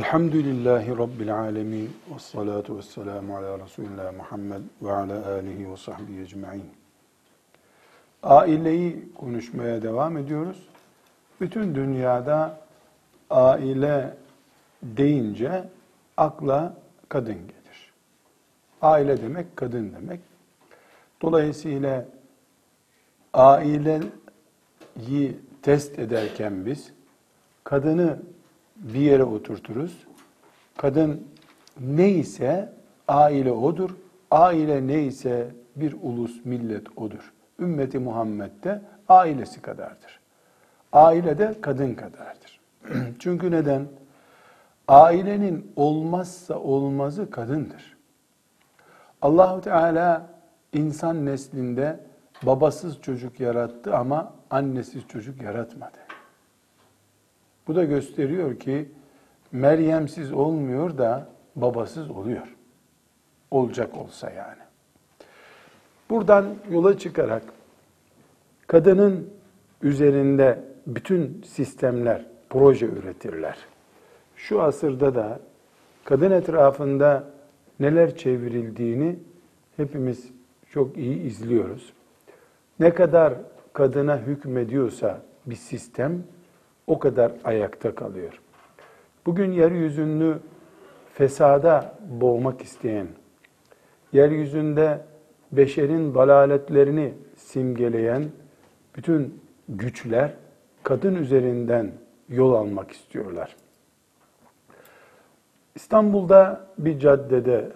Elhamdülillahi Rabbil alemin. Ve salatu ve selamu ala Resulillah Muhammed ve ala alihi ve sahbihi ecma'in. Aileyi konuşmaya devam ediyoruz. Bütün dünyada aile deyince akla kadın gelir. Aile demek kadın demek. Dolayısıyla aileyi test ederken biz kadını bir yere oturturuz. Kadın neyse aile odur. Aile neyse bir ulus, millet odur. Ümmeti Muhammed'de ailesi kadardır. Aile de kadın kadardır. Çünkü neden? Ailenin olmazsa olmazı kadındır. Allahu Teala insan neslinde babasız çocuk yarattı ama annesiz çocuk yaratmadı. Bu da gösteriyor ki Meryemsiz olmuyor da babasız oluyor. Olacak olsa yani. Buradan yola çıkarak kadının üzerinde bütün sistemler proje üretirler. Şu asırda da kadın etrafında neler çevrildiğini hepimiz çok iyi izliyoruz. Ne kadar kadına hükmediyorsa bir sistem o kadar ayakta kalıyor. Bugün yeryüzünü fesada boğmak isteyen, yeryüzünde beşerin dalaletlerini simgeleyen bütün güçler kadın üzerinden yol almak istiyorlar. İstanbul'da bir caddede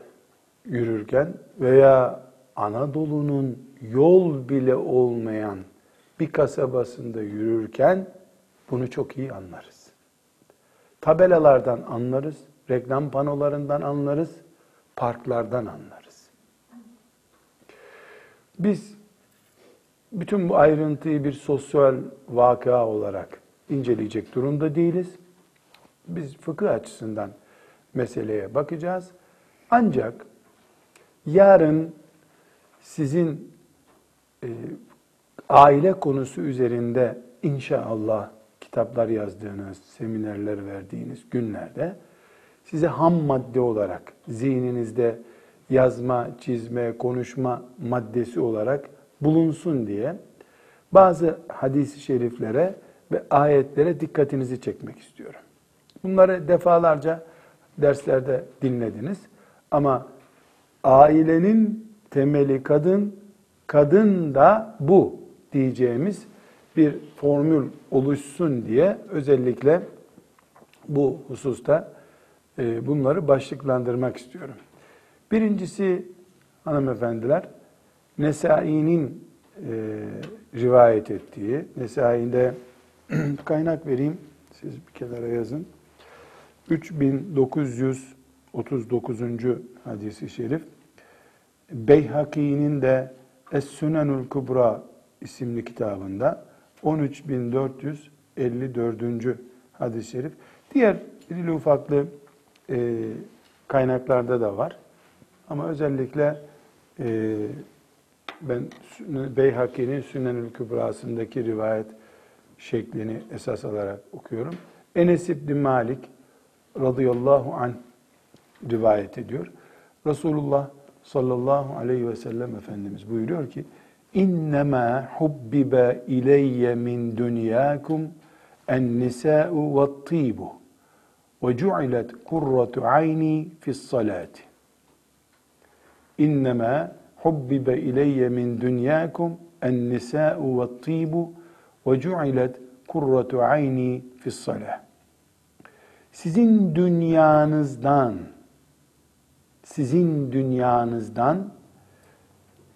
yürürken veya Anadolu'nun yol bile olmayan bir kasabasında yürürken bunu çok iyi anlarız. Tabelalardan anlarız, reklam panolarından anlarız, parklardan anlarız. Biz bütün bu ayrıntıyı bir sosyal vaka olarak inceleyecek durumda değiliz. Biz fıkıh açısından meseleye bakacağız. Ancak yarın sizin e, aile konusu üzerinde inşallah kitaplar yazdığınız, seminerler verdiğiniz günlerde size ham madde olarak zihninizde yazma, çizme, konuşma maddesi olarak bulunsun diye bazı hadis-i şeriflere ve ayetlere dikkatinizi çekmek istiyorum. Bunları defalarca derslerde dinlediniz ama ailenin temeli kadın, kadın da bu diyeceğimiz bir formül oluşsun diye özellikle bu hususta e, bunları başlıklandırmak istiyorum. Birincisi hanımefendiler, Nesai'nin e, rivayet ettiği, Nesai'de kaynak vereyim, siz bir kenara yazın. 3939. hadisi şerif. Beyhaki'nin de Es-Sünenül Kubra isimli kitabında 13454. hadis-i şerif. Diğer irili ufaklı e, kaynaklarda da var. Ama özellikle e, ben Beyhaki'nin Sünenül Kübrası'ndaki rivayet şeklini esas alarak okuyorum. Enes İbni Malik radıyallahu anh rivayet ediyor. Resulullah sallallahu aleyhi ve sellem Efendimiz buyuruyor ki İnnemâ hubbibe ileyye min dünyakum en nisâ'u ve tîbu ve cu'ilet kurratu ayni fis salati. İnnemâ hubbibe ileyye min dünyakum en nisâ'u ve tîbu ve cu'ilet kurratu ayni fis salah. Sizin dünyanızdan sizin dünyanızdan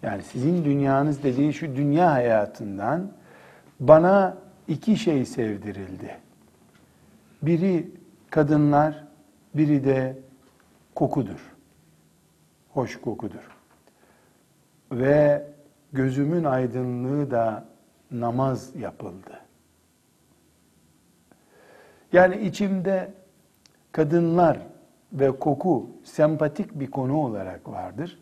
yani sizin dünyanız dediği şu dünya hayatından bana iki şey sevdirildi. Biri kadınlar, biri de kokudur. Hoş kokudur. Ve gözümün aydınlığı da namaz yapıldı. Yani içimde kadınlar ve koku sempatik bir konu olarak vardır.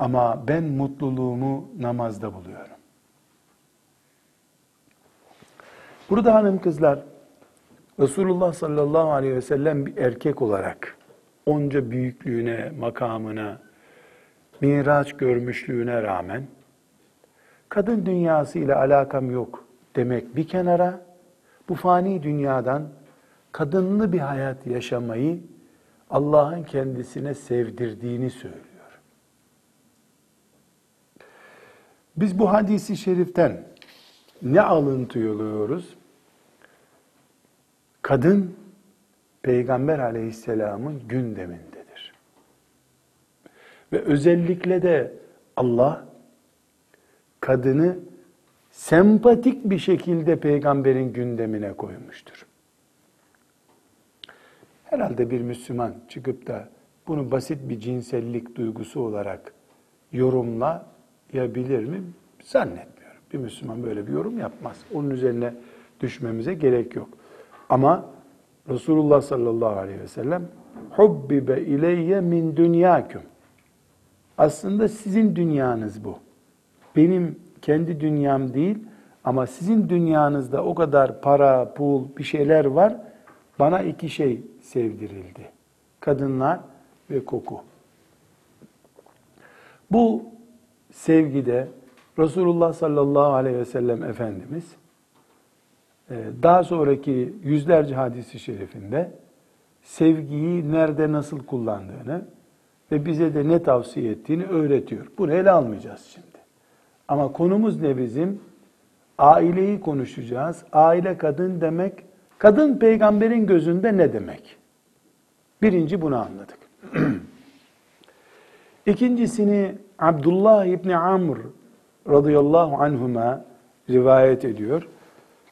Ama ben mutluluğumu namazda buluyorum. Burada hanım kızlar Resulullah sallallahu aleyhi ve sellem bir erkek olarak onca büyüklüğüne, makamına, miraç görmüşlüğüne rağmen kadın dünyası ile alakam yok demek bir kenara bu fani dünyadan kadınlı bir hayat yaşamayı Allah'ın kendisine sevdirdiğini söylüyor. Biz bu hadisi şeriften ne alıntılıyoruz? Kadın Peygamber aleyhisselamın gündemindedir. Ve özellikle de Allah kadını sempatik bir şekilde peygamberin gündemine koymuştur. Herhalde bir Müslüman çıkıp da bunu basit bir cinsellik duygusu olarak yorumlayabilir mi? Zannetmiyorum. Bir Müslüman böyle bir yorum yapmaz. Onun üzerine düşmemize gerek yok. Ama Resulullah sallallahu aleyhi ve sellem hubbibe ileyye min dünyaküm. Aslında sizin dünyanız bu. Benim kendi dünyam değil ama sizin dünyanızda o kadar para, pul, bir şeyler var. Bana iki şey sevdirildi. Kadınlar ve koku. Bu sevgide Resulullah sallallahu aleyhi ve sellem Efendimiz e, daha sonraki yüzlerce hadisi şerifinde sevgiyi nerede nasıl kullandığını ve bize de ne tavsiye ettiğini öğretiyor. Bunu ele almayacağız şimdi. Ama konumuz ne bizim? Aileyi konuşacağız. Aile kadın demek, kadın peygamberin gözünde ne demek? Birinci bunu anladık. İkincisini Abdullah İbni Amr radıyallahu anhuma rivayet ediyor.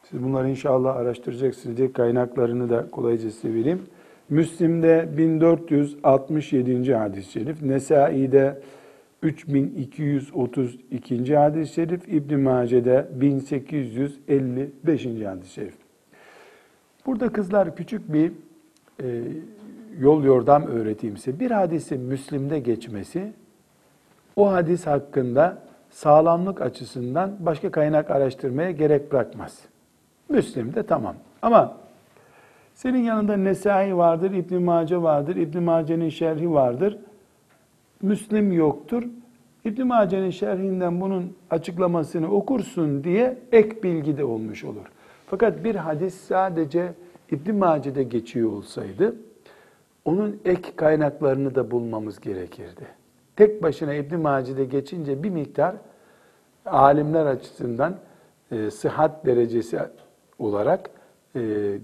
Siz bunları inşallah araştıracaksınız diye kaynaklarını da kolayca size vereyim. Müslim'de 1467. hadis-i şerif, Nesai'de 3232. hadis-i şerif, İbn Mace'de 1855. hadis-i şerif. Burada kızlar küçük bir e, yol yordam öğreteyim size. Bir hadisin Müslim'de geçmesi, o hadis hakkında sağlamlık açısından başka kaynak araştırmaya gerek bırakmaz. Müslim'de tamam. Ama senin yanında Nesai vardır, İbn Mace vardır, İbn Mace'nin şerhi vardır. Müslim yoktur. İbn Mace'nin şerhinden bunun açıklamasını okursun diye ek bilgi de olmuş olur. Fakat bir hadis sadece İbn Mace'de geçiyor olsaydı onun ek kaynaklarını da bulmamız gerekirdi. Tek başına İbn Mace'de geçince bir miktar alimler açısından e, sıhhat derecesi olarak e,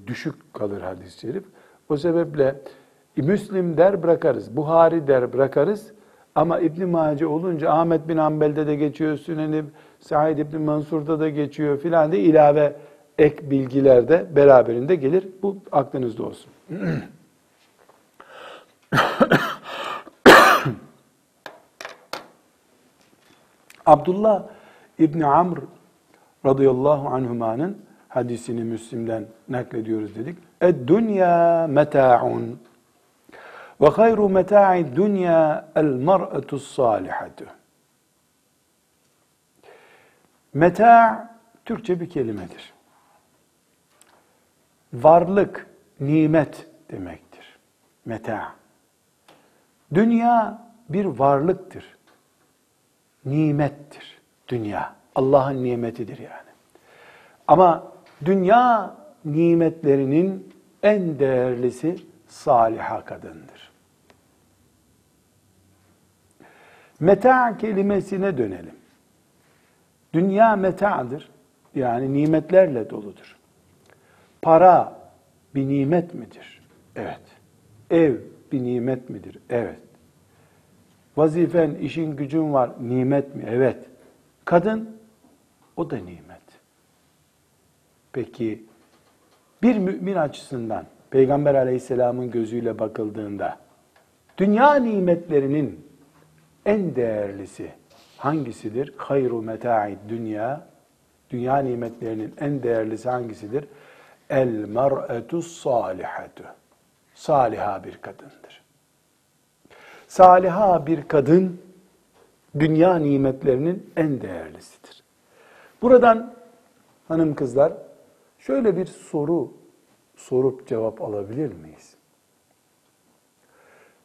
düşük kalır hadis-i şerif. O sebeple Müslim der bırakarız, Buhari der bırakarız ama İbn Mace olunca Ahmet bin Hanbel'de de geçiyor, Süneni Said İbn Mansur'da da geçiyor filan diye ilave ek bilgiler de beraberinde gelir. Bu aklınızda olsun. Abdullah İbni Amr radıyallahu anhumanın hadisini Müslim'den naklediyoruz dedik. Ed-dünya meta'un ve hayru meta'i dünya el mar'atu salihatu. Meta' Türkçe bir kelimedir. Varlık, nimet demektir. Meta'. Dünya bir varlıktır. Nimettir dünya. Allah'ın nimetidir yani. Ama dünya nimetlerinin en değerlisi saliha kadındır. Meta kelimesine dönelim. Dünya meta'dır. Yani nimetlerle doludur. Para bir nimet midir? Evet. Ev bir nimet midir? Evet. Vazifen, işin gücün var, nimet mi? Evet. Kadın, o da nimet. Peki, bir mümin açısından, Peygamber aleyhisselamın gözüyle bakıldığında, dünya nimetlerinin en değerlisi hangisidir? Hayru meta'i dünya, dünya nimetlerinin en değerlisi hangisidir? El mar'etu salihatu. Saliha bir kadındır. Saliha bir kadın dünya nimetlerinin en değerlisidir. Buradan hanım kızlar Şöyle bir soru sorup cevap alabilir miyiz?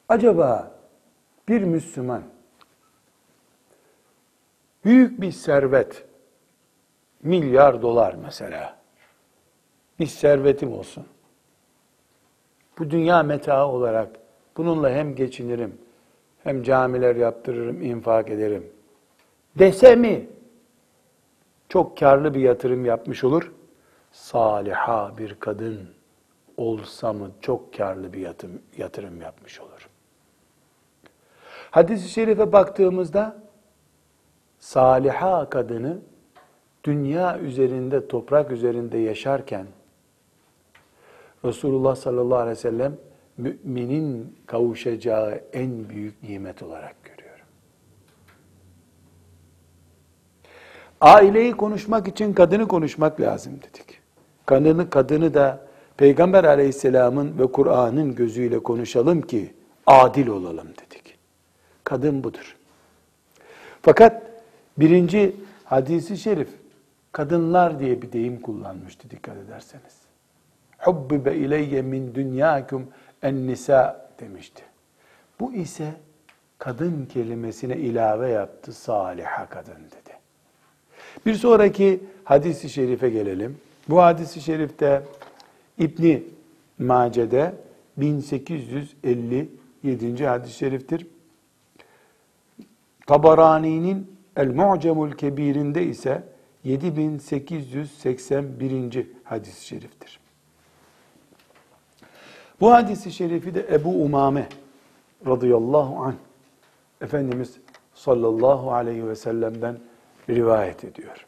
Acaba bir Müslüman büyük bir servet, milyar dolar mesela, bir servetim olsun. Bu dünya metaı olarak bununla hem geçinirim, hem camiler yaptırırım, infak ederim. Dese mi çok karlı bir yatırım yapmış olur. Saliha bir kadın olsa mı çok karlı bir yatırım, yatırım yapmış olur. Hadis-i şerife baktığımızda saliha kadını dünya üzerinde, toprak üzerinde yaşarken Resulullah sallallahu aleyhi ve sellem müminin kavuşacağı en büyük nimet olarak görüyor. Aileyi konuşmak için kadını konuşmak lazım dedik. Kadını, kadını da Peygamber aleyhisselamın ve Kur'an'ın gözüyle konuşalım ki adil olalım dedik. Kadın budur. Fakat birinci hadisi şerif kadınlar diye bir deyim kullanmıştı dikkat ederseniz. Hubbibe ileyye min dünyakum en nisa demişti. Bu ise kadın kelimesine ilave yaptı saliha kadın dedi. Bir sonraki hadisi şerife gelelim. Bu hadisi şerifte İbni Mace'de 1857. hadis-i şeriftir. Tabarani'nin El-Mu'cemul Kebir'inde ise 7881. hadis-i şeriftir. Bu hadisi şerifi de Ebu Umame radıyallahu anh Efendimiz sallallahu aleyhi ve sellem'den rivayet ediyor.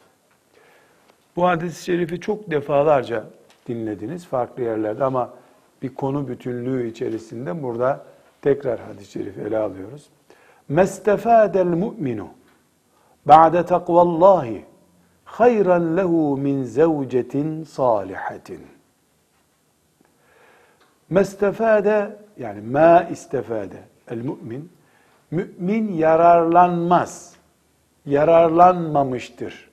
Bu hadis-i şerifi çok defalarca dinlediniz farklı yerlerde ama bir konu bütünlüğü içerisinde burada tekrar hadis-i şerifi ele alıyoruz. Mestefadel mu'minu ba'de takvallahi hayran lehu min zevcetin salihatin. Mestefade yani ma istefade el mümin mümin yararlanmaz. Yararlanmamıştır.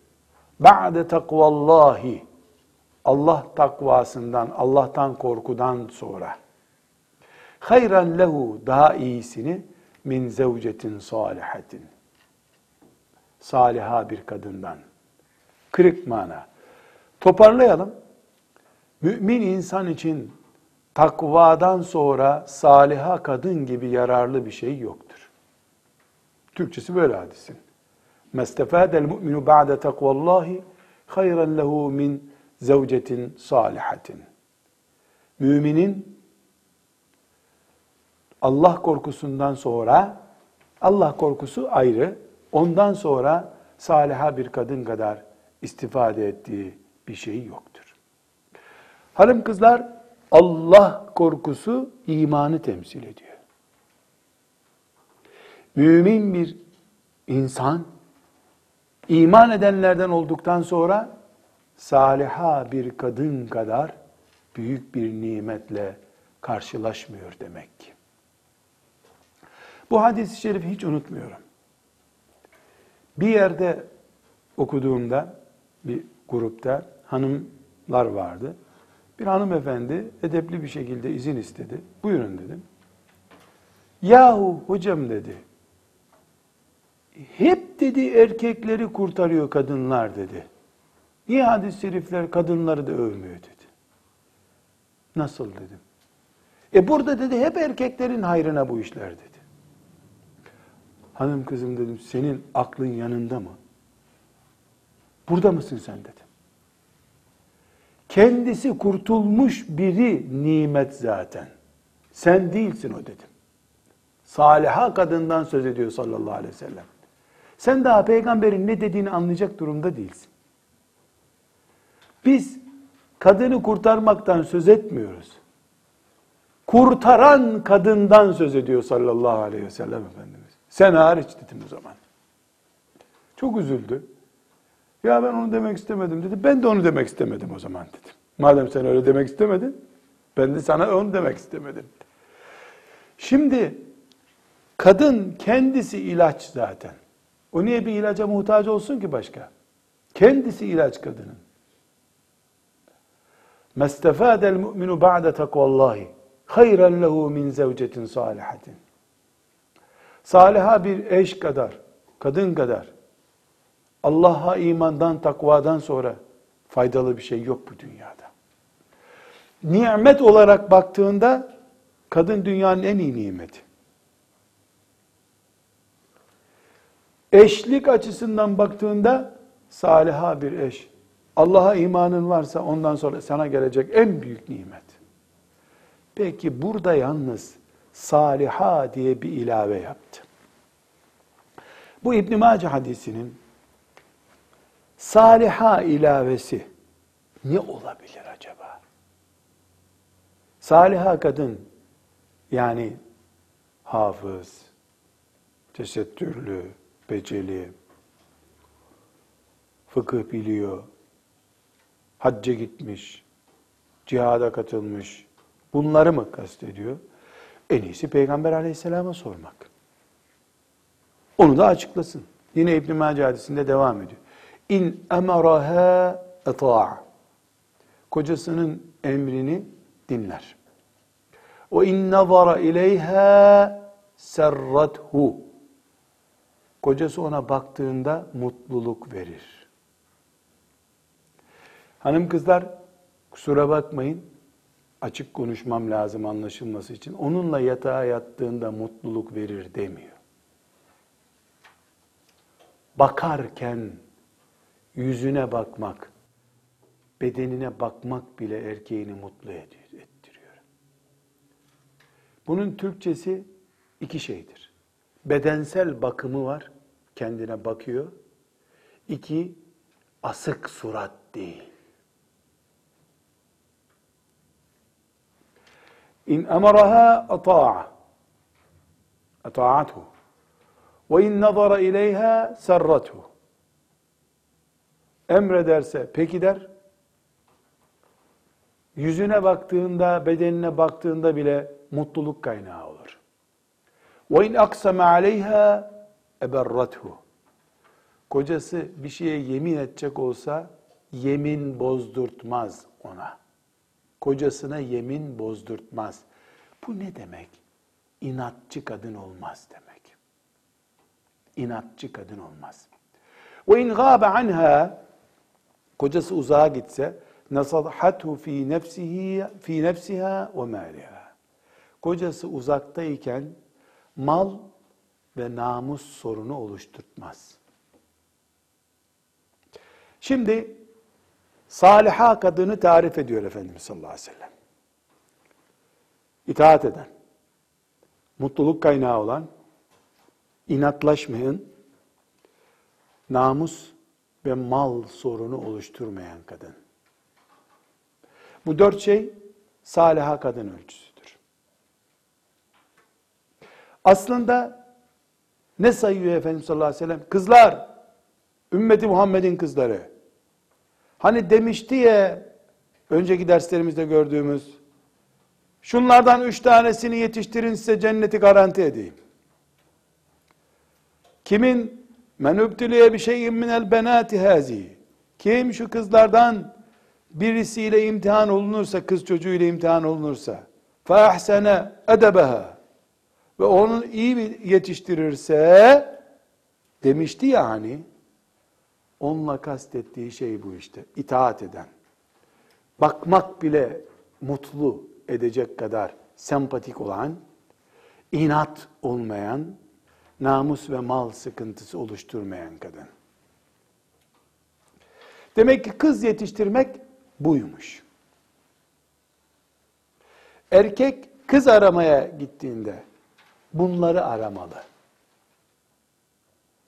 Ba'de takvallahi Allah takvasından, Allah'tan korkudan sonra hayran lehu daha iyisini min zevcetin salihatin saliha bir kadından kırık mana. Toparlayalım. Mümin insan için takvadan sonra saliha kadın gibi yararlı bir şey yoktur. Türkçesi böyle hadisin. Mestefadel mu'minu ba'de takvallahi hayran lehu min zevcetin salihatin. Müminin Allah korkusundan sonra Allah korkusu ayrı. Ondan sonra saliha bir kadın kadar istifade ettiği bir şey yoktur. Hanım kızlar Allah korkusu imanı temsil ediyor. Mümin bir insan iman edenlerden olduktan sonra saliha bir kadın kadar büyük bir nimetle karşılaşmıyor demek ki. Bu hadis-i şerifi hiç unutmuyorum. Bir yerde okuduğumda bir grupta hanımlar vardı. Bir hanımefendi edepli bir şekilde izin istedi. Buyurun dedim. Yahu hocam dedi. Hep dedi erkekleri kurtarıyor kadınlar dedi. Niye hadis-i şerifler kadınları da övmüyor dedi. Nasıl dedim. E burada dedi hep erkeklerin hayrına bu işler dedi. Hanım kızım dedim senin aklın yanında mı? Burada mısın sen dedim. Kendisi kurtulmuş biri nimet zaten. Sen değilsin o dedim. Saliha kadından söz ediyor sallallahu aleyhi ve sellem. Sen daha peygamberin ne dediğini anlayacak durumda değilsin. Biz kadını kurtarmaktan söz etmiyoruz. Kurtaran kadından söz ediyor sallallahu aleyhi ve sellem Efendimiz. Sen hariç dedim o zaman. Çok üzüldü. Ya ben onu demek istemedim dedi. Ben de onu demek istemedim o zaman dedim. Madem sen öyle demek istemedin, ben de sana onu demek istemedim. Şimdi kadın kendisi ilaç zaten. O niye bir ilaca muhtaç olsun ki başka? Kendisi ilaç kadının. Mestefadel mu'minu ba'de takvallahi hayran lehu min zevcetin salihatin. Saliha bir eş kadar, kadın kadar Allah'a imandan, takvadan sonra faydalı bir şey yok bu dünyada. Nimet olarak baktığında kadın dünyanın en iyi nimeti. Eşlik açısından baktığında saliha bir eş. Allah'a imanın varsa ondan sonra sana gelecek en büyük nimet. Peki burada yalnız saliha diye bir ilave yaptı. Bu İbn Mace hadisinin saliha ilavesi ne olabilir acaba? Saliha kadın yani hafız, tesettürlü, beceri, fıkıh biliyor, hacca gitmiş, cihada katılmış, bunları mı kastediyor? En iyisi Peygamber aleyhisselama sormak. Onu da açıklasın. Yine İbn-i Mace hadisinde devam ediyor. İn emaraha eta'a. Kocasının emrini dinler. O in nazara ileyha serrathu. Kocası ona baktığında mutluluk verir. Hanım kızlar kusura bakmayın açık konuşmam lazım anlaşılması için. Onunla yatağa yattığında mutluluk verir demiyor. Bakarken yüzüne bakmak, bedenine bakmak bile erkeğini mutlu ettiriyor. Bunun Türkçesi iki şeydir. Bedensel bakımı var, kendine bakıyor. İki, asık surat değil. İn emaraha ata'a. Ata'athu. Ve in nazara ileyha serrathu. Emrederse peki der. Yüzüne baktığında, bedenine baktığında bile mutluluk kaynağı olur. Ve in aksama aleyha eberrathu. Kocası bir şeye yemin edecek olsa yemin bozdurtmaz ona. Kocasına yemin bozdurtmaz. Bu ne demek? İnatçı kadın olmaz demek. İnatçı kadın olmaz. Ve in gâbe anha kocası uzağa gitse nasahathu fi nefsihi fi nefsiha ve maliha. Kocası uzaktayken mal ve namus sorunu oluşturtmaz. Şimdi saliha kadını tarif ediyor Efendimiz sallallahu aleyhi ve sellem. İtaat eden, mutluluk kaynağı olan, inatlaşmayan, namus ve mal sorunu oluşturmayan kadın. Bu dört şey saliha kadın ölçüsüdür. Aslında ne sayıyor Efendimiz sallallahu aleyhi ve sellem? Kızlar, ümmeti Muhammed'in kızları. Hani demişti ya, önceki derslerimizde gördüğümüz, şunlardan üç tanesini yetiştirin size cenneti garanti edeyim. Kimin men übtülüye bir şeyin minel benati hazi. Kim şu kızlardan birisiyle imtihan olunursa, kız çocuğuyla imtihan olunursa, fe ahsene edebeha ve onu iyi yetiştirirse demişti ya hani onunla kastettiği şey bu işte. itaat eden. Bakmak bile mutlu edecek kadar sempatik olan, inat olmayan, namus ve mal sıkıntısı oluşturmayan kadın. Demek ki kız yetiştirmek buymuş. Erkek kız aramaya gittiğinde bunları aramalı.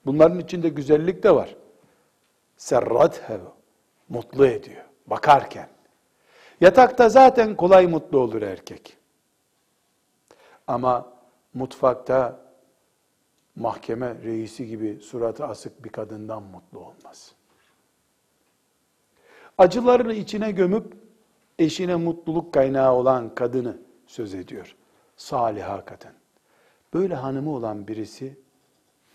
Bunların içinde güzellik de var. Serrat mutlu ediyor bakarken. Yatakta zaten kolay mutlu olur erkek. Ama mutfakta mahkeme reisi gibi suratı asık bir kadından mutlu olmaz. Acılarını içine gömüp eşine mutluluk kaynağı olan kadını söz ediyor. Saliha kadın. Böyle hanımı olan birisi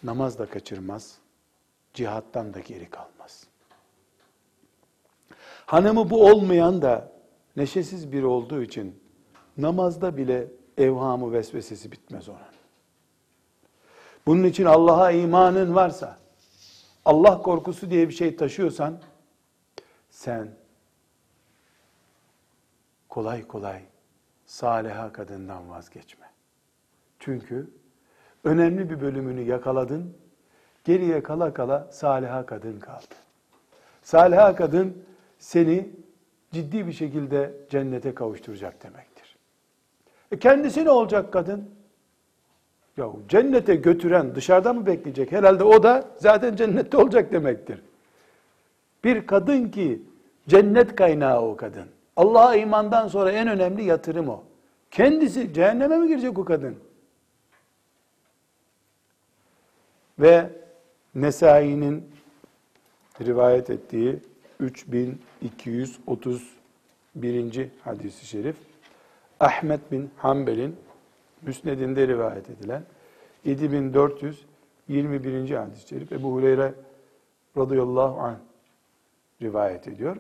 namaz da kaçırmaz, cihattan da geri kalmaz. Hanımı bu olmayan da neşesiz biri olduğu için namazda bile evhamı vesvesesi bitmez onun. Bunun için Allah'a imanın varsa, Allah korkusu diye bir şey taşıyorsan, sen kolay kolay saliha kadından vazgeçme. Çünkü önemli bir bölümünü yakaladın, geriye kala kala saliha kadın kaldı. Saliha kadın seni ciddi bir şekilde cennete kavuşturacak demektir. E kendisi ne olacak kadın? Ya cennete götüren dışarıda mı bekleyecek? Herhalde o da zaten cennette olacak demektir. Bir kadın ki cennet kaynağı o kadın. Allah'a imandan sonra en önemli yatırım o. Kendisi cehenneme mi girecek o kadın? Ve Nesai'nin rivayet ettiği 3231. hadisi şerif Ahmet bin Hanbel'in Müsned'inde rivayet edilen 7421. hadis-i şerif Ebu Hureyre radıyallahu anh rivayet ediyor.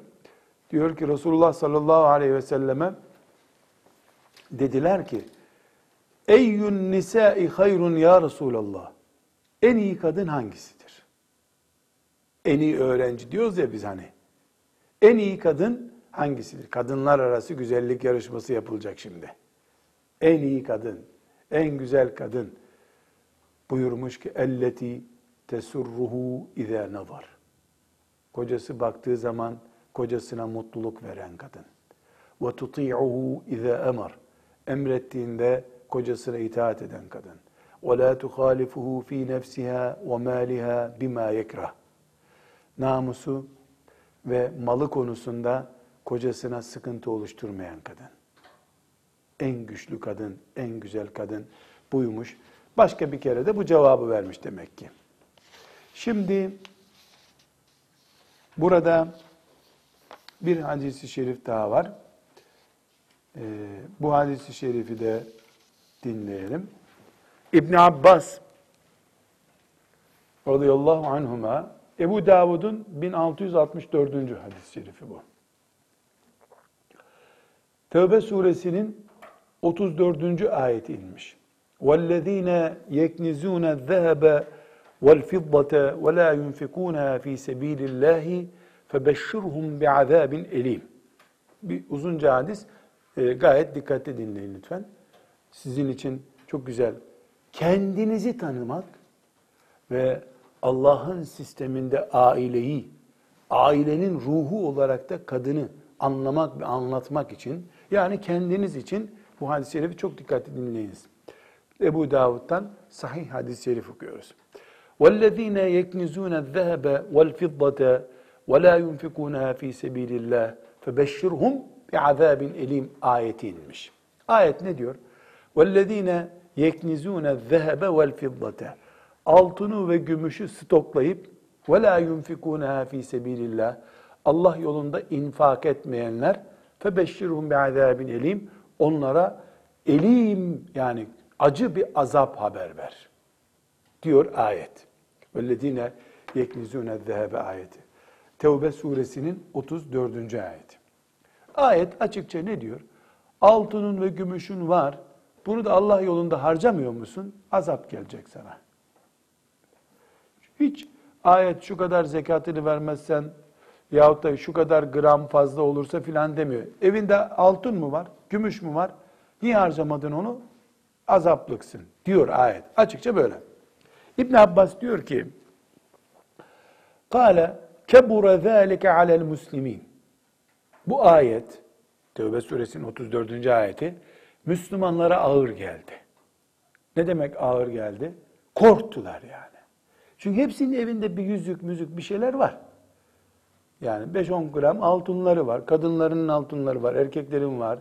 Diyor ki Resulullah sallallahu aleyhi ve selleme dediler ki Eyyün nisai hayrun ya Resulallah. En iyi kadın hangisidir? En iyi öğrenci diyoruz ya biz hani. En iyi kadın hangisidir? Kadınlar arası güzellik yarışması yapılacak şimdi. En iyi kadın, en güzel kadın buyurmuş ki elleti tesurruhu ize nazar. Kocası baktığı zaman kocasına mutluluk veren kadın. Ve tuti'uhu ize emar. Emrettiğinde kocasına itaat eden kadın. Ve la tuhalifuhu fi nefsiha ve maliha bima yekrah. Namusu ve malı konusunda kocasına sıkıntı oluşturmayan kadın. En güçlü kadın, en güzel kadın buymuş. Başka bir kere de bu cevabı vermiş demek ki. Şimdi burada bir hadisi şerif daha var. Ee, bu hadisi şerifi de dinleyelim. İbn Abbas radıyallahu anhuma Ebu Davud'un 1664. hadis-i şerifi bu. Tevbe suresinin 34. ayeti inmiş. وَالَّذ۪ينَ يَكْنِزُونَ الذَّهَبَ وَالْفِضَّةَ وَلَا يُنْفِقُونَهَا ف۪ي سَب۪يلِ اللّٰهِ فَبَشِّرْهُمْ بِعَذَابٍ elim. Bir uzunca hadis. E, gayet dikkatli dinleyin lütfen. Sizin için çok güzel. Kendinizi tanımak ve Allah'ın sisteminde aileyi, ailenin ruhu olarak da kadını anlamak ve anlatmak için, yani kendiniz için bu hadis-i şerifi çok dikkatli dinleyiniz. Ebu Davud'dan sahih hadis-i şerif okuyoruz. وَالَّذ۪ينَ يَكْنِزُونَ الذَّهَبَ وَالْفِضَّةَ وَلَا يُنْفِقُونَهَا ف۪ي سَب۪يلِ اللّٰهِ فَبَشِّرْهُمْ بِعَذَابٍ elim ayeti inmiş. Ayet ne diyor? وَالَّذ۪ينَ يَكْنِزُونَ الذَّهَبَ وَالْفِضَّةَ Altını ve gümüşü stoklayıp وَلَا يُنْفِقُونَهَا ف۪ي سَب۪يلِ اللّٰهِ Allah yolunda infak etmeyenler فَبَشِّرْهُمْ بِعَذَابٍ elim onlara elim yani acı bir azap haber ver diyor ayet. Vellezine yeknizune zehebe ayeti. Tevbe suresinin 34. ayeti. Ayet açıkça ne diyor? Altının ve gümüşün var. Bunu da Allah yolunda harcamıyor musun? Azap gelecek sana. Hiç ayet şu kadar zekatını vermezsen yahut da şu kadar gram fazla olursa filan demiyor. Evinde altın mı var, gümüş mü var? Niye harcamadın onu? Azaplıksın diyor ayet. Açıkça böyle. İbn Abbas diyor ki, Kale kebura zâlike alel muslimin. Bu ayet, Tevbe suresinin 34. ayeti, Müslümanlara ağır geldi. Ne demek ağır geldi? Korktular yani. Çünkü hepsinin evinde bir yüzük, müzük bir şeyler var. Yani 5-10 gram altınları var. Kadınların altınları var, erkeklerin var.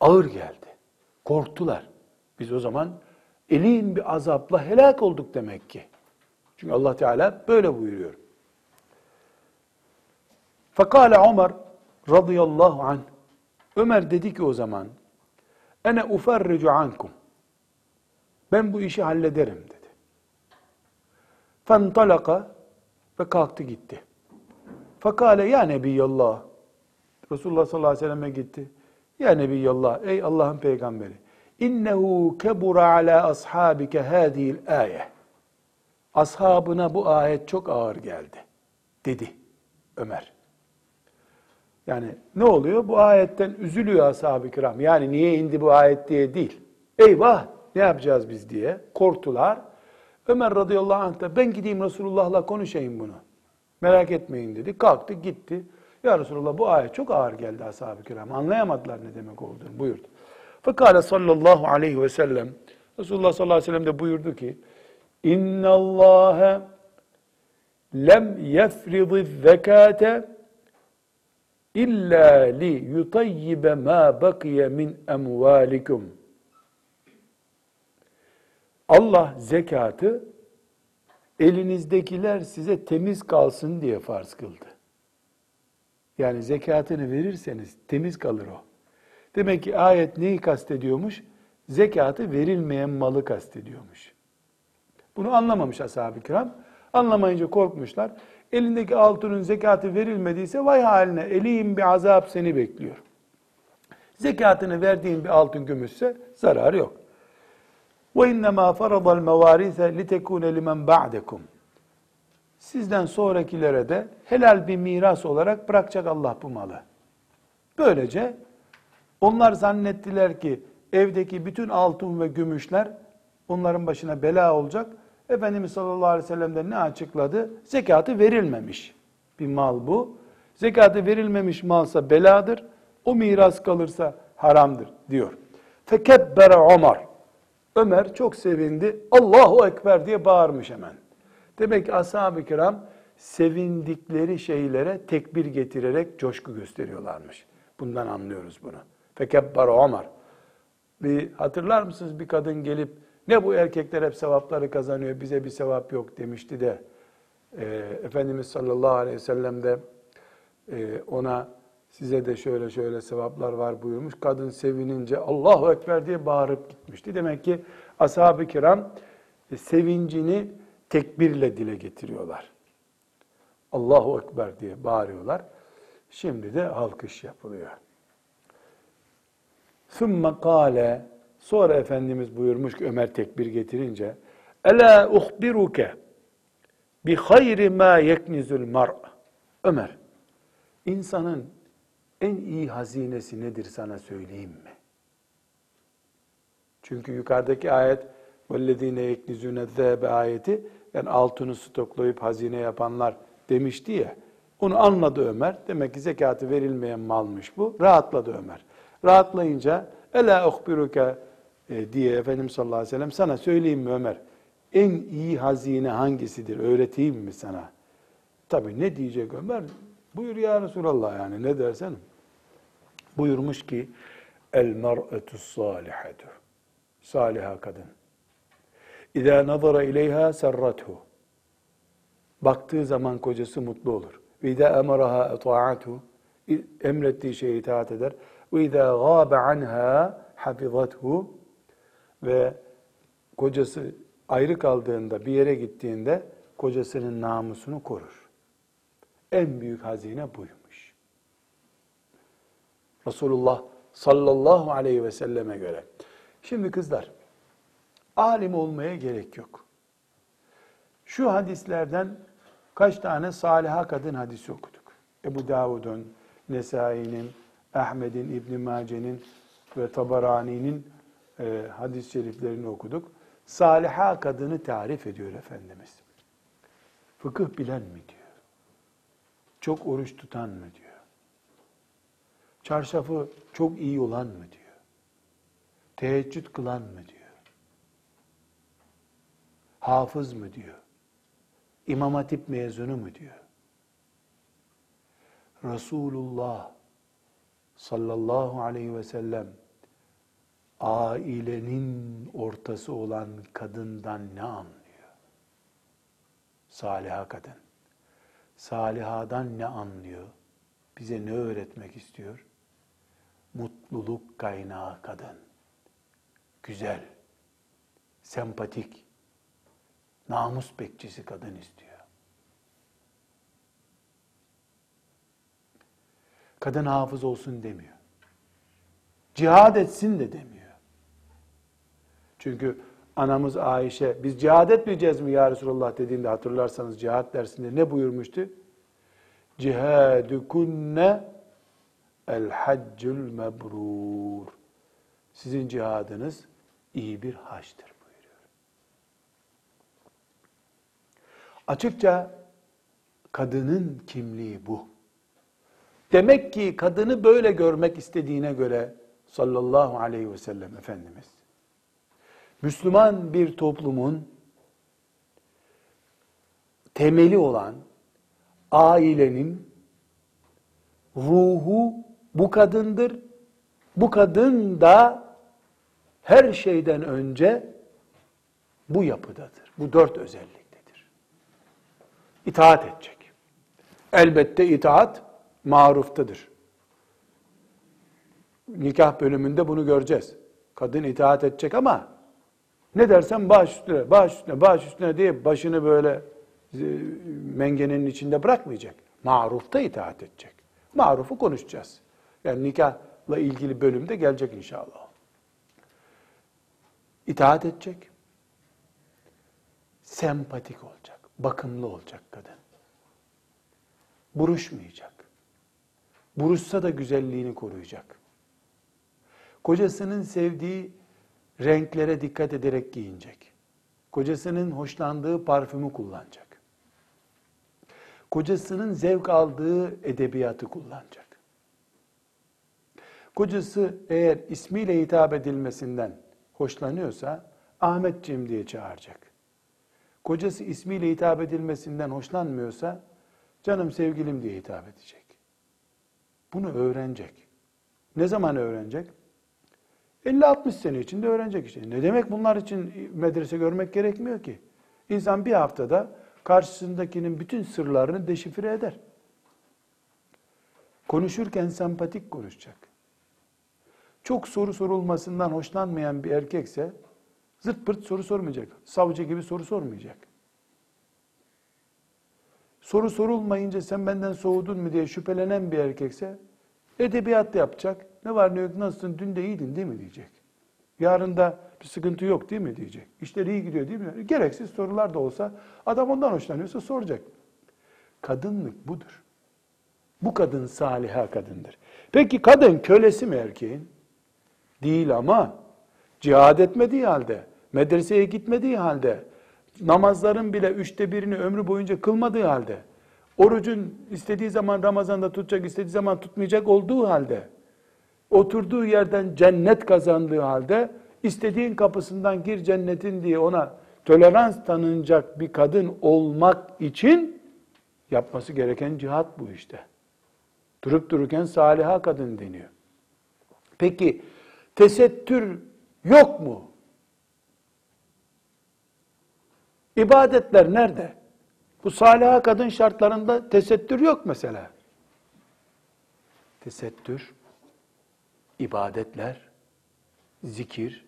Ağır geldi. Korktular. Biz o zaman elin bir azapla helak olduk demek ki. Çünkü Allah Teala böyle buyuruyor. Fakale Ömer radıyallahu anh Ömer dedi ki o zaman ene uferricu ankum ben bu işi hallederim dedi. Fentalaka ve kalktı gitti. Fakale ya Nebiyallah Resulullah sallallahu aleyhi ve selleme gitti. Ya Nebiyallah, ey Allah'ın peygamberi. İnnehu kebura ala ashabike hâzihil âye. Ashabına bu ayet çok ağır geldi, dedi Ömer. Yani ne oluyor? Bu ayetten üzülüyor ashab-ı kiram. Yani niye indi bu ayet diye değil. Eyvah ne yapacağız biz diye korktular. Ömer radıyallahu anh da ben gideyim Resulullah'la konuşayım bunu. Merak etmeyin dedi. Kalktı gitti. Ya Resulullah bu ayet çok ağır geldi ashab-ı kiram. Anlayamadılar ne demek olduğunu buyurdu. Fekale sallallahu aleyhi ve sellem Resulullah sallallahu aleyhi ve sellem de buyurdu ki İnna Allah lem yefridı zekate illa li yutayyibe ma bakiye min emvalikum. Allah zekatı elinizdekiler size temiz kalsın diye farz kıldı. Yani zekatını verirseniz temiz kalır o. Demek ki ayet neyi kastediyormuş? Zekatı verilmeyen malı kastediyormuş. Bunu anlamamış ashab-ı kiram. Anlamayınca korkmuşlar. Elindeki altının zekatı verilmediyse vay haline eliyim bir azap seni bekliyor. Zekatını verdiğin bir altın gümüşse zararı yok. Ve innema faradal mevarise litekune limen ba'dekum. Sizden sonrakilere de helal bir miras olarak bırakacak Allah bu malı. Böylece onlar zannettiler ki evdeki bütün altın ve gümüşler onların başına bela olacak. Efendimiz sallallahu aleyhi ve sellem de ne açıkladı? Zekatı verilmemiş bir mal bu. Zekatı verilmemiş malsa beladır. O miras kalırsa haramdır diyor. Fekebbere Ömer. Ömer çok sevindi. Allahu Ekber diye bağırmış hemen. Demek ki ashab-ı kiram sevindikleri şeylere tekbir getirerek coşku gösteriyorlarmış. Bundan anlıyoruz bunu. Fekebbere Ömer. Bir hatırlar mısınız bir kadın gelip ne bu erkekler hep sevapları kazanıyor, bize bir sevap yok demişti de e, Efendimiz sallallahu aleyhi ve sellem de e, ona size de şöyle şöyle sevaplar var buyurmuş. Kadın sevinince Allahu Ekber diye bağırıp gitmişti. Demek ki ashab-ı kiram e, sevincini tekbirle dile getiriyorlar. Allahu Ekber diye bağırıyorlar. Şimdi de alkış yapılıyor. ثُمَّ قَالَ Sonra Efendimiz buyurmuş ki Ömer tekbir getirince Ela uhbiruke bi hayri ma yeknizul mar. Ömer, insanın en iyi hazinesi nedir sana söyleyeyim mi? Çünkü yukarıdaki ayet وَالَّذ۪ينَ يَكْنِزُونَ الذَّهَبَ ayeti yani altını stoklayıp hazine yapanlar demişti ya. Onu anladı Ömer. Demek ki zekatı verilmeyen malmış bu. Rahatladı Ömer. Rahatlayınca Ela uhbiruke e, diye Efendimiz sallallahu aleyhi ve sellem sana söyleyeyim mi Ömer? En iyi hazine hangisidir? Öğreteyim mi sana? Tabi ne diyecek Ömer? Buyur ya Resulallah yani ne dersen. Buyurmuş ki el mer'etu salihatu. Saliha kadın. İza nazara ileyha serrathu. Baktığı zaman kocası mutlu olur. Ve izâ emaraha eta'athu. Emrettiği şeye itaat eder. Ve izâ gâbe anha hafizathu ve kocası ayrı kaldığında bir yere gittiğinde kocasının namusunu korur. En büyük hazine buymuş. Resulullah sallallahu aleyhi ve selleme göre. Şimdi kızlar, alim olmaya gerek yok. Şu hadislerden kaç tane saliha kadın hadisi okuduk. Ebu Davud'un, Nesai'nin, Ahmet'in, İbn Mace'nin ve Tabarani'nin e, hadis-i şeriflerini okuduk. Saliha kadını tarif ediyor Efendimiz. Fıkıh bilen mi diyor. Çok oruç tutan mı diyor. Çarşafı çok iyi olan mı diyor. Teheccüd kılan mı diyor. Hafız mı diyor. İmam Hatip mezunu mu diyor. Resulullah sallallahu aleyhi ve sellem ailenin ortası olan kadından ne anlıyor? Saliha kadın. Salihadan ne anlıyor? Bize ne öğretmek istiyor? Mutluluk kaynağı kadın. Güzel, sempatik, namus bekçisi kadın istiyor. Kadın hafız olsun demiyor. Cihad etsin de demiyor. Çünkü anamız Ayşe biz cihad etmeyeceğiz mi ya Resulallah dediğinde hatırlarsanız cihad dersinde ne buyurmuştu? Cihadukunne el haccul mebrur. Sizin cihadınız iyi bir haçtır buyuruyor. Açıkça kadının kimliği bu. Demek ki kadını böyle görmek istediğine göre sallallahu aleyhi ve sellem Efendimiz, Müslüman bir toplumun temeli olan ailenin ruhu bu kadındır. Bu kadın da her şeyden önce bu yapıdadır. Bu dört özelliktedir. İtaat edecek. Elbette itaat maruftadır. Nikah bölümünde bunu göreceğiz. Kadın itaat edecek ama ne dersen baş üstüne, baş üstüne, baş üstüne diye başını böyle e, mengenenin içinde bırakmayacak. Marufta itaat edecek. Marufu konuşacağız. Yani nikahla ilgili bölümde gelecek inşallah. İtaat edecek. Sempatik olacak. Bakımlı olacak kadın. Buruşmayacak. Buruşsa da güzelliğini koruyacak. Kocasının sevdiği renklere dikkat ederek giyinecek. Kocasının hoşlandığı parfümü kullanacak. Kocasının zevk aldığı edebiyatı kullanacak. Kocası eğer ismiyle hitap edilmesinden hoşlanıyorsa Ahmetciğim diye çağıracak. Kocası ismiyle hitap edilmesinden hoşlanmıyorsa canım sevgilim diye hitap edecek. Bunu öğrenecek. Ne zaman öğrenecek? 50-60 sene içinde öğrenecek işte. Ne demek bunlar için medrese görmek gerekmiyor ki? İnsan bir haftada karşısındakinin bütün sırlarını deşifre eder. Konuşurken sempatik konuşacak. Çok soru sorulmasından hoşlanmayan bir erkekse zırt pırt soru sormayacak. Savcı gibi soru sormayacak. Soru sorulmayınca sen benden soğudun mu diye şüphelenen bir erkekse edebiyat yapacak. Ne var ne yok nasılsın dün de iyiydin değil mi diyecek. Yarın da bir sıkıntı yok değil mi diyecek. İşleri iyi gidiyor değil mi? Gereksiz sorular da olsa adam ondan hoşlanıyorsa soracak. Kadınlık budur. Bu kadın saliha kadındır. Peki kadın kölesi mi erkeğin? Değil ama cihad etmediği halde, medreseye gitmediği halde, namazların bile üçte birini ömrü boyunca kılmadığı halde, orucun istediği zaman Ramazan'da tutacak, istediği zaman tutmayacak olduğu halde, oturduğu yerden cennet kazandığı halde, istediğin kapısından gir cennetin diye ona tolerans tanınacak bir kadın olmak için yapması gereken cihat bu işte. Durup dururken saliha kadın deniyor. Peki tesettür yok mu? İbadetler nerede? Bu saliha kadın şartlarında tesettür yok mesela. Tesettür, ibadetler, zikir,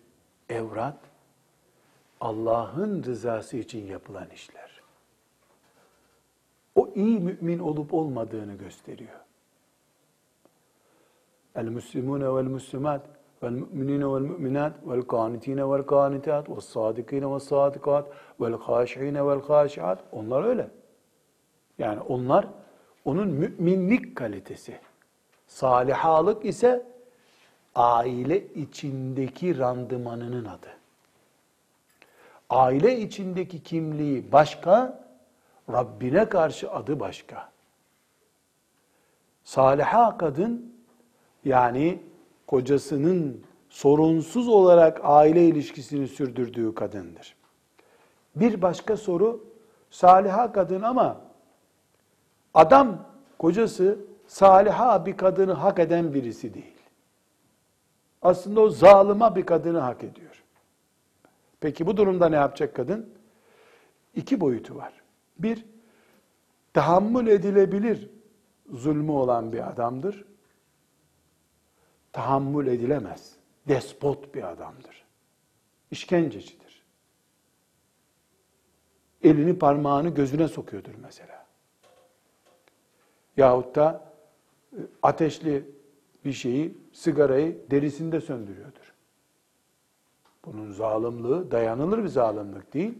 evrat, Allah'ın rızası için yapılan işler. O iyi mümin olup olmadığını gösteriyor. El-Müslimune vel-Müslümat vel-Müminine vel-Müminat vel-Kanitine vel-Kanitat vel-Sadikine vel-Sadikat vel-Haşiine vel-Haşiat onlar öyle. Yani onlar onun müminlik kalitesi. Salihalık ise aile içindeki randımanının adı. Aile içindeki kimliği başka, Rabbine karşı adı başka. Saliha kadın yani kocasının sorunsuz olarak aile ilişkisini sürdürdüğü kadındır. Bir başka soru, saliha kadın ama adam kocası saliha bir kadını hak eden birisi değil. Aslında o zalıma bir kadını hak ediyor. Peki bu durumda ne yapacak kadın? İki boyutu var. Bir, tahammül edilebilir zulmü olan bir adamdır tahammül edilemez. Despot bir adamdır. İşkencecidir. Elini parmağını gözüne sokuyordur mesela. Yahut da ateşli bir şeyi, sigarayı derisinde söndürüyordur. Bunun zalimliği dayanılır bir zalimlik değil.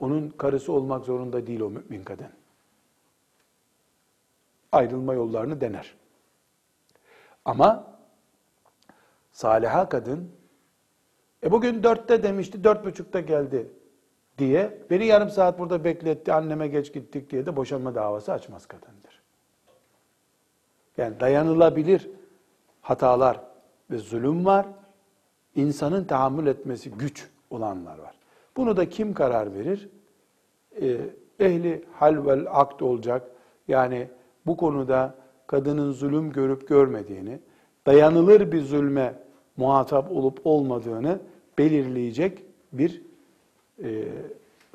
Onun karısı olmak zorunda değil o mümin kadın. Ayrılma yollarını dener. Ama saliha kadın e bugün dörtte demişti, dört buçukta geldi diye beni yarım saat burada bekletti, anneme geç gittik diye de boşanma davası açmaz kadındır. Yani dayanılabilir hatalar ve zulüm var. İnsanın tahammül etmesi güç olanlar var. Bunu da kim karar verir? Ee, ehli hal vel akt olacak. Yani bu konuda kadının zulüm görüp görmediğini, dayanılır bir zulme muhatap olup olmadığını belirleyecek bir e,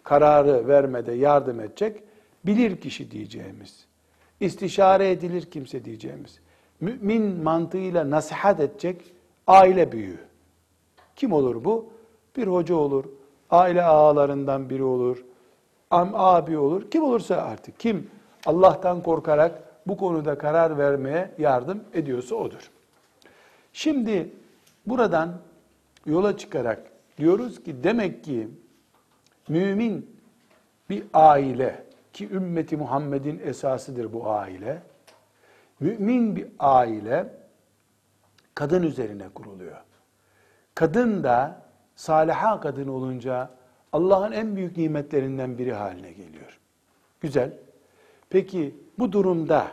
kararı vermede yardım edecek bilir kişi diyeceğimiz, istişare edilir kimse diyeceğimiz, mümin mantığıyla nasihat edecek aile büyüğü. Kim olur bu? Bir hoca olur, aile ağalarından biri olur, am abi olur, kim olursa artık kim Allah'tan korkarak bu konuda karar vermeye yardım ediyorsa odur. Şimdi buradan yola çıkarak diyoruz ki demek ki mümin bir aile ki ümmeti Muhammed'in esasıdır bu aile. Mümin bir aile kadın üzerine kuruluyor. Kadın da saliha kadın olunca Allah'ın en büyük nimetlerinden biri haline geliyor. Güzel. Peki bu durumda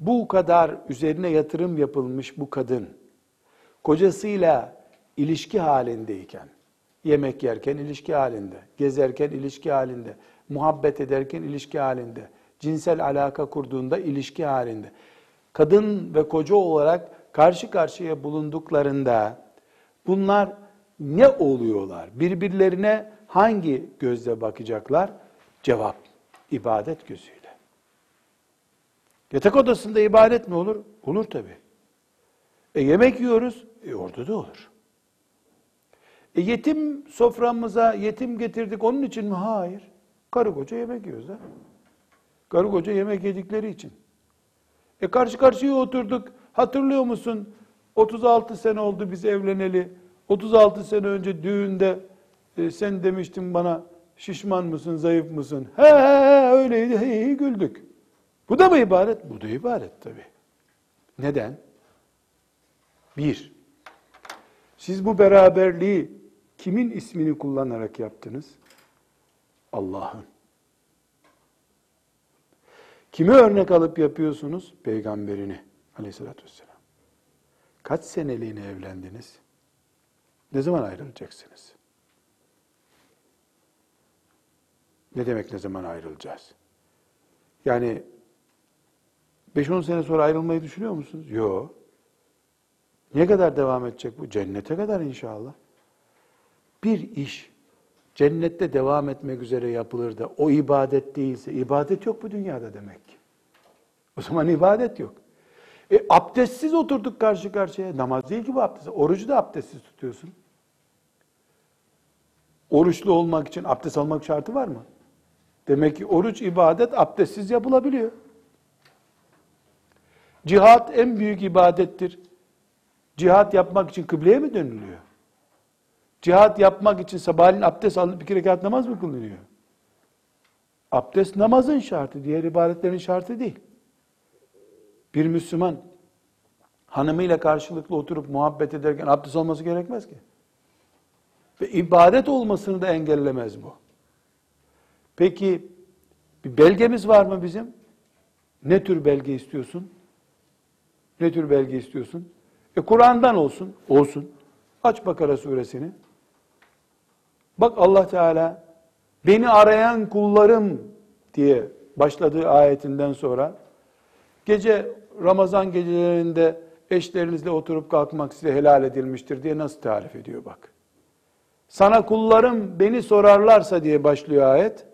bu kadar üzerine yatırım yapılmış bu kadın kocasıyla ilişki halindeyken, yemek yerken ilişki halinde, gezerken ilişki halinde, muhabbet ederken ilişki halinde, cinsel alaka kurduğunda ilişki halinde, kadın ve koca olarak karşı karşıya bulunduklarında bunlar ne oluyorlar? Birbirlerine hangi gözle bakacaklar? Cevap, ibadet gözüyle. Yatak odasında ibadet mi olur? Olur tabi. E yemek yiyoruz, e orada da olur. E yetim soframıza yetim getirdik onun için mi? Hayır. Karı koca yemek yiyoruz ha. Karı koca yemek yedikleri için. E karşı karşıya oturduk. Hatırlıyor musun? 36 sene oldu biz evleneli. 36 sene önce düğünde e, sen demiştin bana şişman mısın, zayıf mısın? He he he öyleydi. He, he, güldük. Bu da mı ibadet? Bu da ibadet tabi. Neden? Bir, siz bu beraberliği kimin ismini kullanarak yaptınız? Allah'ın. Kimi örnek alıp yapıyorsunuz? Peygamberini aleyhissalatü vesselam. Kaç seneliğine evlendiniz? Ne zaman ayrılacaksınız? Ne demek ne zaman ayrılacağız? Yani 5-10 sene sonra ayrılmayı düşünüyor musunuz? Yok. Ne kadar devam edecek bu? Cennete kadar inşallah. Bir iş cennette devam etmek üzere yapılır da o ibadet değilse, ibadet yok bu dünyada demek ki. O zaman ibadet yok. E abdestsiz oturduk karşı karşıya. Namaz değil ki bu abdest. Orucu da abdestsiz tutuyorsun. Oruçlu olmak için abdest almak şartı var mı? Demek ki oruç, ibadet abdestsiz yapılabiliyor. Cihat en büyük ibadettir. Cihat yapmak için kıbleye mi dönülüyor? Cihat yapmak için sabahleyin abdest alınıp iki rekat namaz mı kılınıyor? Abdest namazın şartı, diğer ibadetlerin şartı değil. Bir Müslüman hanımıyla karşılıklı oturup muhabbet ederken abdest olması gerekmez ki. Ve ibadet olmasını da engellemez bu. Peki bir belgemiz var mı bizim? Ne tür belge istiyorsun? Ne tür belge istiyorsun? E Kur'an'dan olsun. Olsun. Aç Bakara suresini. Bak Allah Teala beni arayan kullarım diye başladığı ayetinden sonra gece Ramazan gecelerinde eşlerinizle oturup kalkmak size helal edilmiştir diye nasıl tarif ediyor bak. Sana kullarım beni sorarlarsa diye başlıyor ayet.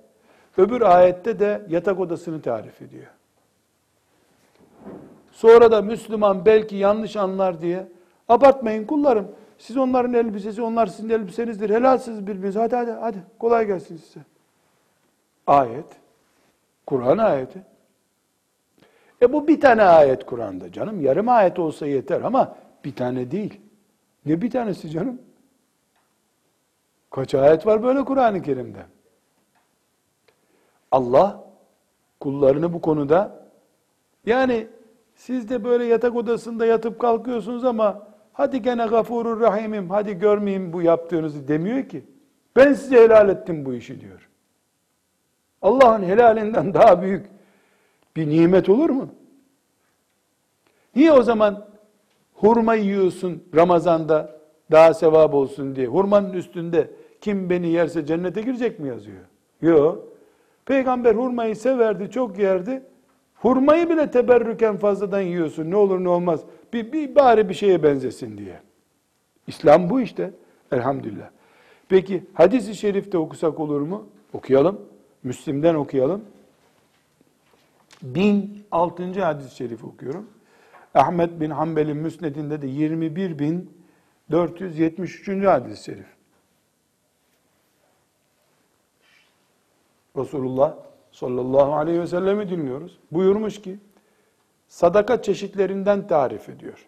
Öbür ayette de yatak odasını tarif ediyor. Sonra da Müslüman belki yanlış anlar diye abartmayın kullarım. Siz onların elbisesi, onlar sizin elbisenizdir. Helalsiz birbirinize. Hadi hadi hadi. Kolay gelsin size. Ayet. Kur'an ayeti. E bu bir tane ayet Kur'an'da canım. Yarım ayet olsa yeter ama bir tane değil. Ne bir tanesi canım? Kaç ayet var böyle Kur'an-ı Kerim'de? Allah kullarını bu konuda yani siz de böyle yatak odasında yatıp kalkıyorsunuz ama hadi gene gafurur rahimim hadi görmeyeyim bu yaptığınızı demiyor ki. Ben size helal ettim bu işi diyor. Allah'ın helalinden daha büyük bir nimet olur mu? Niye o zaman hurma yiyorsun Ramazan'da daha sevap olsun diye? Hurmanın üstünde kim beni yerse cennete girecek mi yazıyor? Yok. Peygamber hurmayı severdi, çok yerdi. Hurmayı bile teberrüken fazladan yiyorsun. Ne olur ne olmaz. Bir, bir bari bir şeye benzesin diye. İslam bu işte. Elhamdülillah. Peki hadisi şerifte okusak olur mu? Okuyalım. Müslim'den okuyalım. 1006. hadis-i şerif okuyorum. Ahmet bin Hanbel'in müsnedinde de 21.473. hadis-i şerif. Resulullah sallallahu aleyhi ve sellemi dinliyoruz. Buyurmuş ki, sadaka çeşitlerinden tarif ediyor.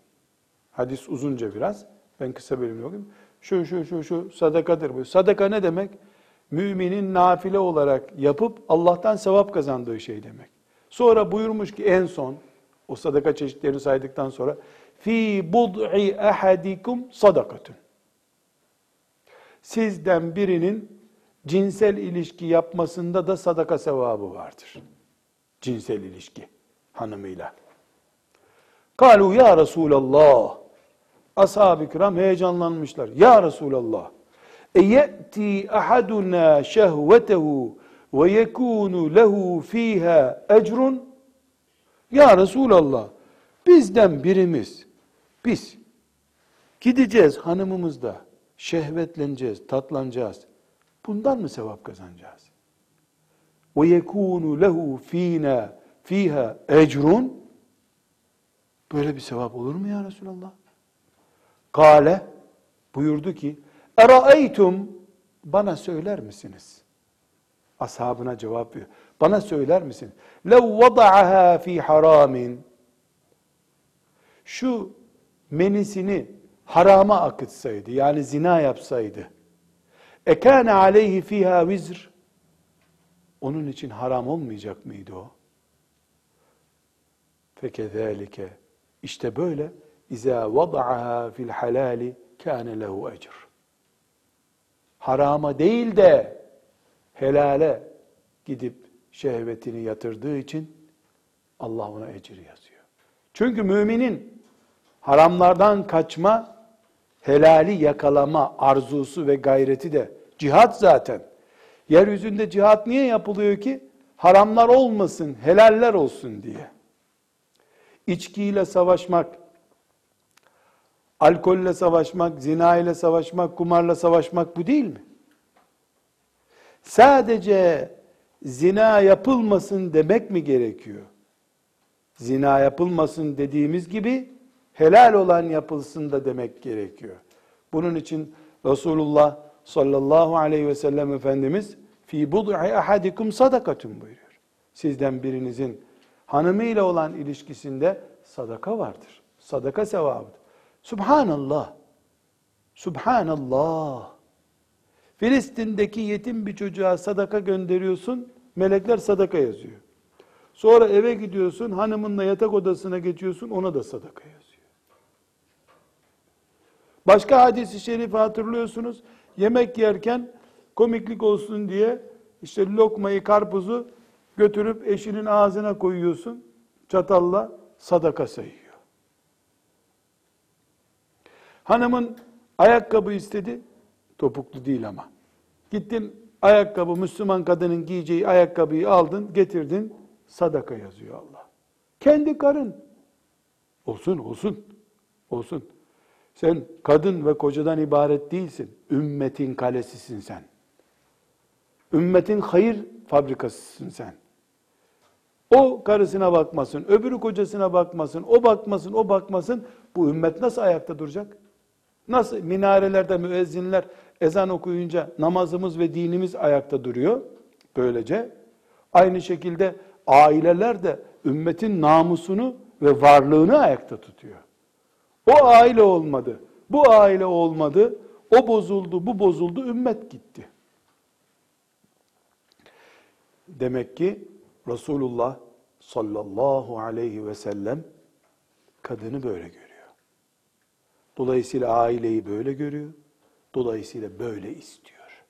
Hadis uzunca biraz. Ben kısa bölümü okuyayım. Şu şu şu şu sadakadır bu. Sadaka ne demek? Müminin nafile olarak yapıp Allah'tan sevap kazandığı şey demek. Sonra buyurmuş ki en son o sadaka çeşitlerini saydıktan sonra fi bud'i ahadikum sadakatun. Sizden birinin cinsel ilişki yapmasında da sadaka sevabı vardır. Cinsel ilişki hanımıyla. Kalu ya Resulallah. Ashab-ı kiram heyecanlanmışlar. Ya Resulallah. Eye'ti ahaduna şehvetehu ve yekunu lehu fiha ecrun. Ya Resulallah. Bizden birimiz, biz gideceğiz hanımımızda, şehvetleneceğiz, tatlanacağız. Bundan mı sevap kazanacağız? Ve yekunu lehu fina fiha ecrun. Böyle bir sevap olur mu ya Resulallah? Kale buyurdu ki Eraeytum bana söyler misiniz? Ashabına cevap veriyor. Bana söyler misin? Lev vada'aha fi haramin şu menisini harama akıtsaydı yani zina yapsaydı ekâne aleyhi fiha vizr onun için haram olmayacak mıydı o? Fekezâlike işte böyle İzâ vada'aha fil halali kâne lehu ecr. Harama değil de helale gidip şehvetini yatırdığı için Allah ona ecir yazıyor. Çünkü müminin haramlardan kaçma, helali yakalama arzusu ve gayreti de cihat zaten. Yeryüzünde cihat niye yapılıyor ki? Haramlar olmasın, helaller olsun diye. İçkiyle savaşmak, alkolle savaşmak, zina ile savaşmak, kumarla savaşmak bu değil mi? Sadece zina yapılmasın demek mi gerekiyor? Zina yapılmasın dediğimiz gibi helal olan yapılsın da demek gerekiyor. Bunun için Resulullah sallallahu aleyhi ve sellem Efendimiz fi bud'i ahadikum sadakatun buyuruyor. Sizden birinizin hanımıyla olan ilişkisinde sadaka vardır. Sadaka sevabıdır. Subhanallah. Subhanallah. Filistin'deki yetim bir çocuğa sadaka gönderiyorsun, melekler sadaka yazıyor. Sonra eve gidiyorsun, hanımınla yatak odasına geçiyorsun, ona da sadaka yazıyor. Başka hadisi şerifi hatırlıyorsunuz. Yemek yerken komiklik olsun diye işte lokmayı, karpuzu götürüp eşinin ağzına koyuyorsun. Çatalla sadaka sayıyor. Hanımın ayakkabı istedi. Topuklu değil ama. Gittin ayakkabı Müslüman kadının giyeceği ayakkabıyı aldın, getirdin. Sadaka yazıyor Allah. Kendi karın. Olsun, olsun. Olsun. Sen kadın ve kocadan ibaret değilsin. Ümmetin kalesisin sen. Ümmetin hayır fabrikasısın sen. O karısına bakmasın, öbürü kocasına bakmasın, o bakmasın, o bakmasın. Bu ümmet nasıl ayakta duracak? Nasıl minarelerde müezzinler ezan okuyunca namazımız ve dinimiz ayakta duruyor? Böylece aynı şekilde aileler de ümmetin namusunu ve varlığını ayakta tutuyor. O aile olmadı, bu aile olmadı, o bozuldu, bu bozuldu, ümmet gitti. Demek ki Resulullah sallallahu aleyhi ve sellem kadını böyle görüyor. Dolayısıyla aileyi böyle görüyor. Dolayısıyla böyle istiyor.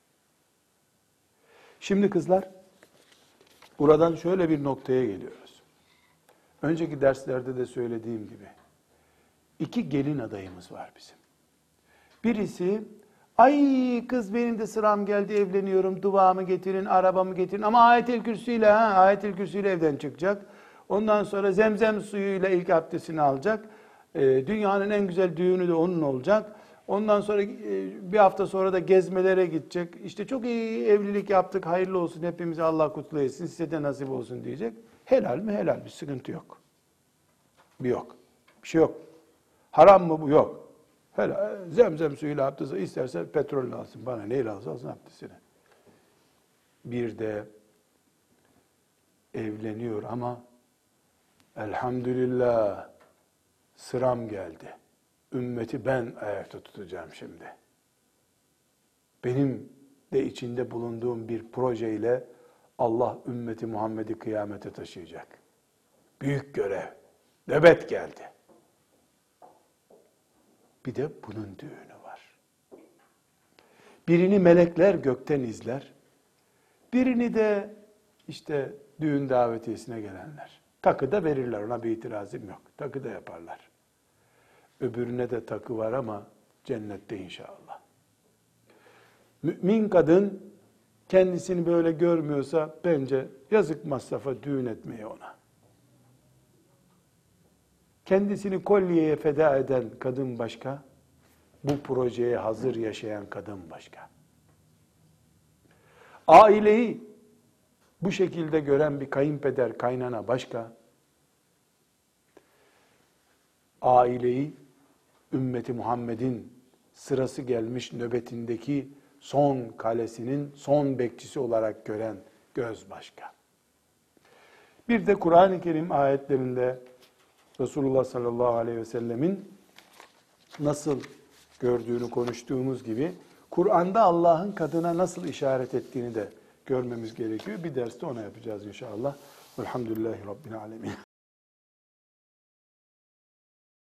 Şimdi kızlar, buradan şöyle bir noktaya geliyoruz. Önceki derslerde de söylediğim gibi, iki gelin adayımız var bizim. Birisi, ay kız benim de sıram geldi evleniyorum, duamı getirin, arabamı getirin ama ayetel kürsüyle, ha, ayetel kürsüyle evden çıkacak. Ondan sonra zemzem suyuyla ilk abdestini alacak. Ee, dünyanın en güzel düğünü de onun olacak. Ondan sonra e, bir hafta sonra da gezmelere gidecek. İşte çok iyi evlilik yaptık, hayırlı olsun, hepimize Allah kutlu etsin, size de nasip olsun diyecek. Helal mi? Helal. Bir sıkıntı yok. Bir yok. Bir şey yok. Haram mı bu? Yok. Helal. Zemzem suyuyla abdest isterse petrol alsın. Bana neyle alsın alsın abdestini. Bir de evleniyor ama elhamdülillah sıram geldi. Ümmeti ben ayakta tutacağım şimdi. Benim de içinde bulunduğum bir projeyle Allah ümmeti Muhammed'i kıyamete taşıyacak. Büyük görev. Nöbet geldi. Bir de bunun düğünü var. Birini melekler gökten izler. Birini de işte düğün davetiyesine gelenler. Takı da verirler ona bir itirazım yok. Takı da yaparlar. Öbürüne de takı var ama cennette inşallah. Mümin kadın kendisini böyle görmüyorsa bence yazık masrafa düğün etmeye ona. Kendisini kolyeye feda eden kadın başka, bu projeye hazır yaşayan kadın başka. Aileyi bu şekilde gören bir kayınpeder, kaynana başka. Aileyi ümmeti Muhammed'in sırası gelmiş nöbetindeki son kalesinin son bekçisi olarak gören göz başka. Bir de Kur'an-ı Kerim ayetlerinde Resulullah sallallahu aleyhi ve sellemin nasıl gördüğünü konuştuğumuz gibi Kur'an'da Allah'ın kadına nasıl işaret ettiğini de görmemiz gerekiyor. Bir derste ona yapacağız inşallah. Velhamdülillahi Rabbil Alemin.